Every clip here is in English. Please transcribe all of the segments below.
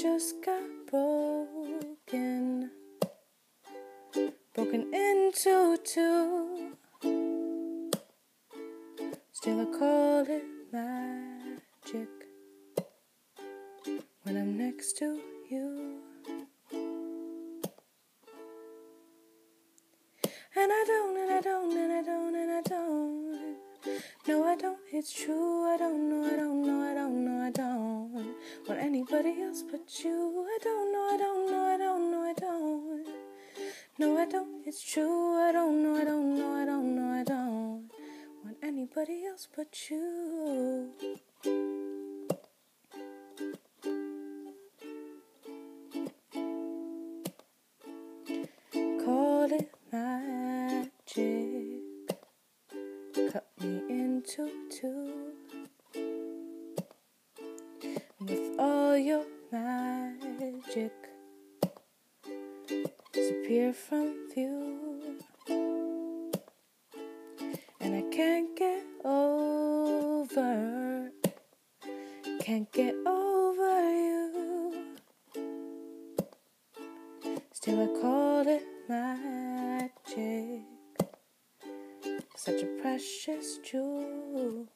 just got broken, broken into two. Still, I call it magic when I'm next to you. And I don't, and I don't, and I don't, and I don't. No, I don't, it's true. I don't know, I don't know, I don't anybody else but you. I don't know, I don't know, I don't know, I don't. No, I don't, it's true. I don't know, I don't know, I don't know, I don't want anybody else but you. Call it magic. Cut me into two. Your magic, disappear from view. And I can't get over, can't get over you. Still, I call it magic. Such a precious jewel.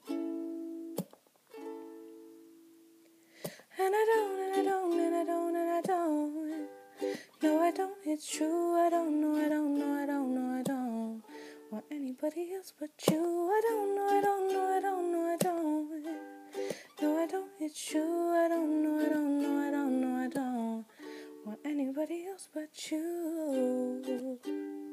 Don't, it's true. I don't know, I don't know, I don't know, I don't want anybody else but you. I don't know, I don't know, I don't know, I don't. No, I don't, it's true. I don't know, I don't know, I don't know, I don't want anybody else but you.